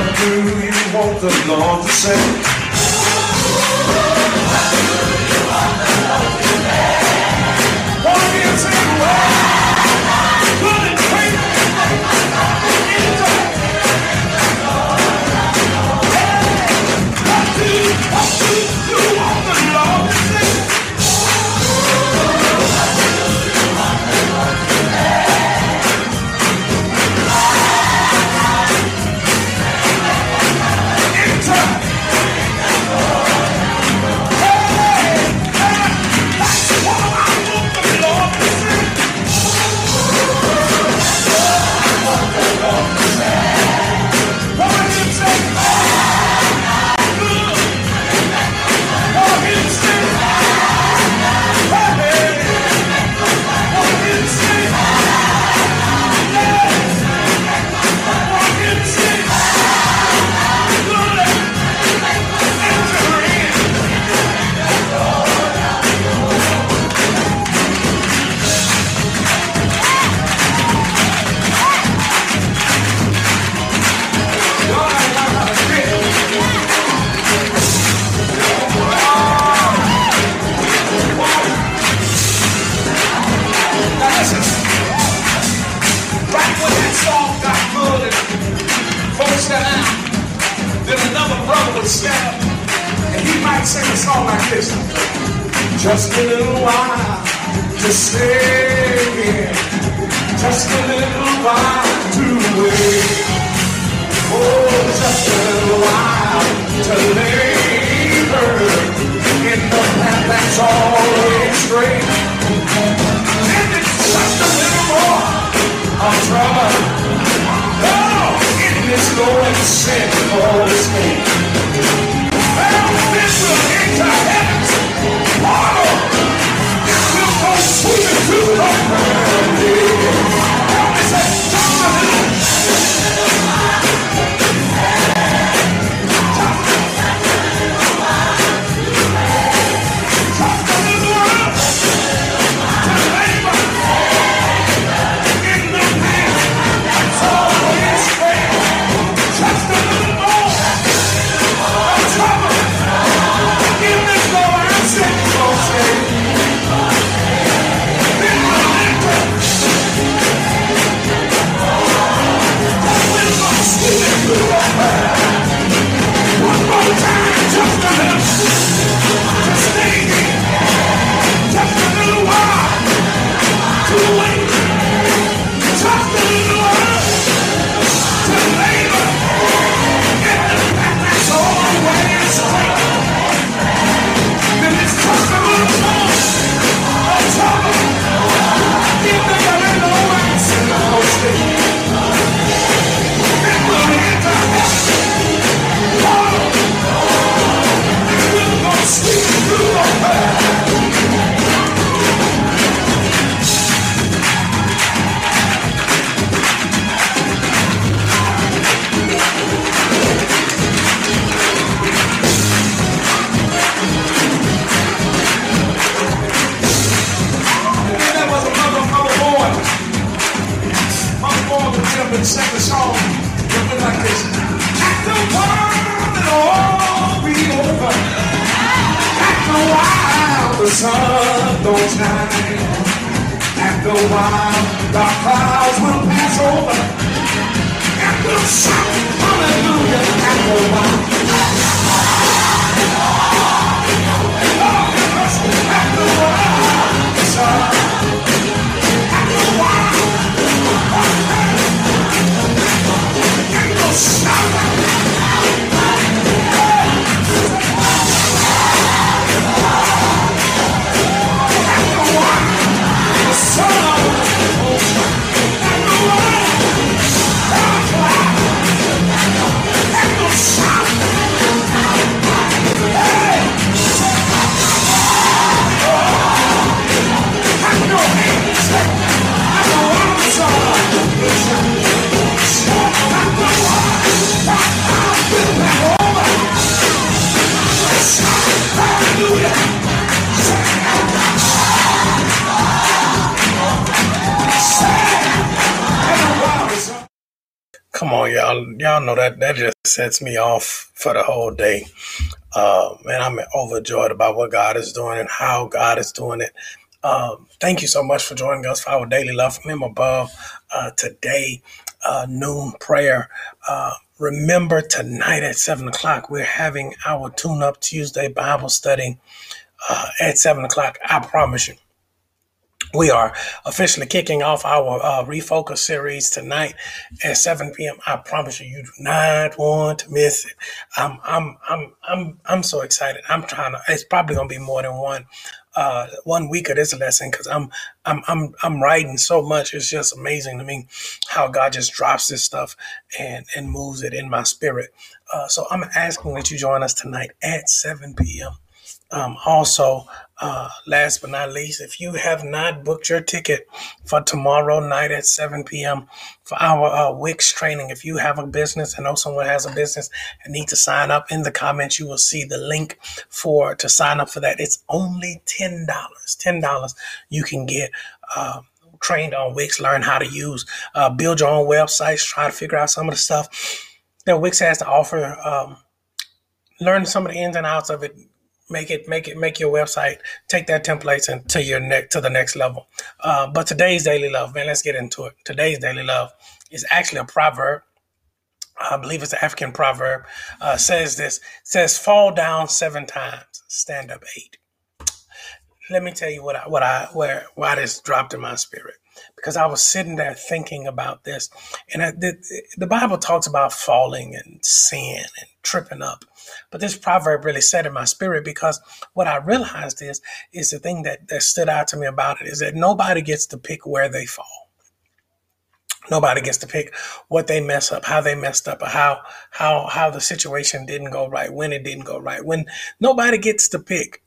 What do you want the Lord to say? stand and he might sing a song like this. Just a little while to stay here. Just a little while to wait. Oh, just a little while to labor in the path that's always straight. And it's just a little more of trouble. Oh, in this going sinful state. the while the clouds will pass over. And the shout hallelujah and y'all y'all know that that just sets me off for the whole day. Uh, man, I'm overjoyed about what God is doing and how God is doing it. Um, thank you so much for joining us for our daily love from Him above uh, today, uh, noon prayer. Uh, remember tonight at seven o'clock we're having our Tune Up Tuesday Bible study uh, at seven o'clock. I promise you we are officially kicking off our uh, refocus series tonight at 7 p.m. I promise you, you do not want to miss it. I'm, I'm, I'm, I'm, I'm so excited. I'm trying to. It's probably gonna be more than one, uh, one week of this lesson because I'm, I'm, I'm, I'm writing so much. It's just amazing to me how God just drops this stuff and and moves it in my spirit. Uh, so I'm asking that you join us tonight at 7 p.m. Um, also, uh, last but not least, if you have not booked your ticket for tomorrow night at 7 p.m. for our uh, Wix training, if you have a business, and know someone has a business and need to sign up, in the comments you will see the link for to sign up for that. It's only ten dollars. Ten dollars you can get. Uh, trained on Wix, learn how to use, uh, build your own websites, try to figure out some of the stuff that Wix has to offer. Um, learn some of the ins and outs of it, make it make it make your website take that templates and to your next to the next level. Uh, but today's daily love man let's get into it. Today's daily love is actually a proverb. I believe it's an african proverb uh, says this says fall down seven times stand up eight. Let me tell you what I, what I where why this dropped in my spirit because I was sitting there thinking about this, and I, the, the Bible talks about falling and sin and tripping up, but this proverb really set in my spirit because what I realized is is the thing that that stood out to me about it is that nobody gets to pick where they fall. Nobody gets to pick what they mess up, how they messed up, or how how how the situation didn't go right, when it didn't go right. When nobody gets to pick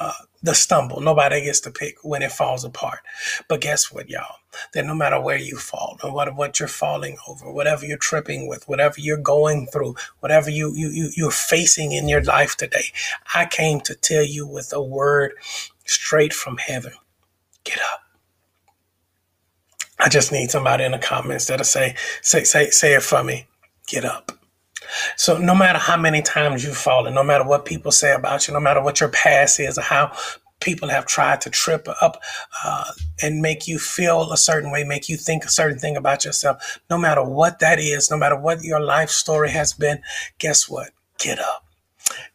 uh, the stumble. Nobody gets to pick when it falls apart. But guess what, y'all? That no matter where you fall, no matter what you're falling over, whatever you're tripping with, whatever you're going through, whatever you, you, you you're facing in your life today, I came to tell you with a word straight from heaven. Get up. I just need somebody in the comments that'll say, say, say, say it for me. Get up. So no matter how many times you've fallen, no matter what people say about you, no matter what your past is or how people have tried to trip up uh, and make you feel a certain way, make you think a certain thing about yourself, no matter what that is, no matter what your life story has been, guess what? Get up.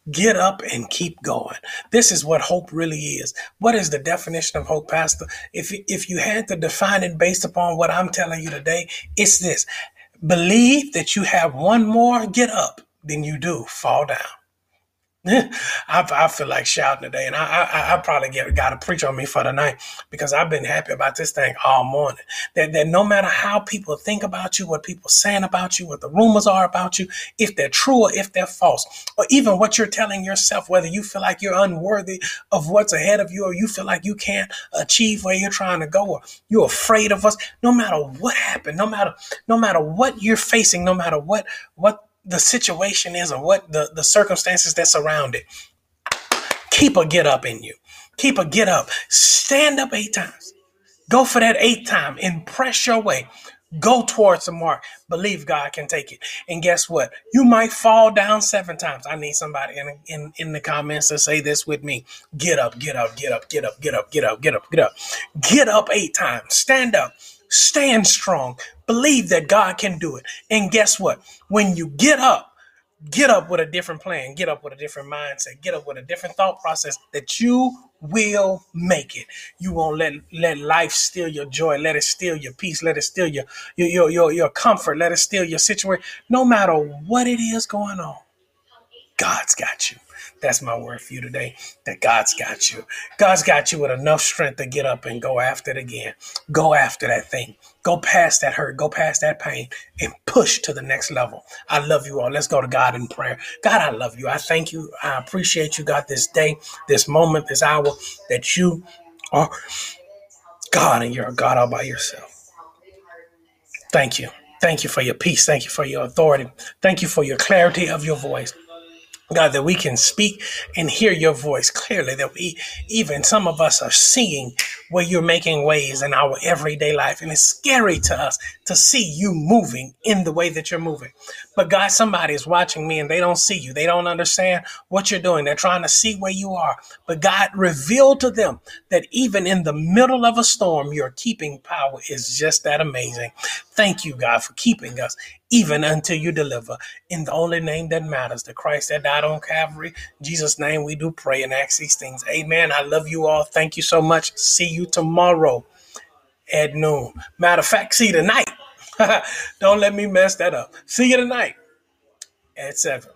Get up and keep going. This is what hope really is. What is the definition of hope, Pastor? If, if you had to define it based upon what I'm telling you today, it's this believe that you have one more get up than you do fall down. I, I feel like shouting today, and I, I, I probably get got to preach on me for the night because I've been happy about this thing all morning. That, that no matter how people think about you, what people saying about you, what the rumors are about you, if they're true or if they're false, or even what you're telling yourself, whether you feel like you're unworthy of what's ahead of you, or you feel like you can't achieve where you're trying to go, or you're afraid of us. No matter what happened, no matter no matter what you're facing, no matter what what the situation is or what the, the circumstances that surround it. Keep a get up in you. Keep a get up. Stand up eight times. Go for that eighth time and press your way. Go towards the mark. Believe God can take it. And guess what? You might fall down seven times. I need somebody in, in, in the comments to say this with me. Get up, get up, get up, get up, get up, get up, get up, get up. Get up eight times. Stand up. Stand strong. Believe that God can do it. And guess what? When you get up, get up with a different plan, get up with a different mindset, get up with a different thought process that you will make it. You won't let let life steal your joy, let it steal your peace, let it steal your your your your, your comfort, let it steal your situation. No matter what it is going on, God's got you. That's my word for you today. That God's got you. God's got you with enough strength to get up and go after it again. Go after that thing. Go past that hurt. Go past that pain and push to the next level. I love you all. Let's go to God in prayer. God, I love you. I thank you. I appreciate you, God, this day, this moment, this hour that you are God and you're a God all by yourself. Thank you. Thank you for your peace. Thank you for your authority. Thank you for your clarity of your voice. God, that we can speak and hear your voice clearly, that we, even some of us are seeing where you're making ways in our everyday life. And it's scary to us to see you moving in the way that you're moving. But God, somebody is watching me and they don't see you. They don't understand what you're doing. They're trying to see where you are. But God, reveal to them that even in the middle of a storm, your keeping power is just that amazing. Thank you, God, for keeping us even until you deliver. In the only name that matters, the Christ that died on Calvary. Jesus' name we do pray and ask these things. Amen. I love you all. Thank you so much. See you tomorrow at noon. Matter of fact, see you tonight. Don't let me mess that up. See you tonight at 7.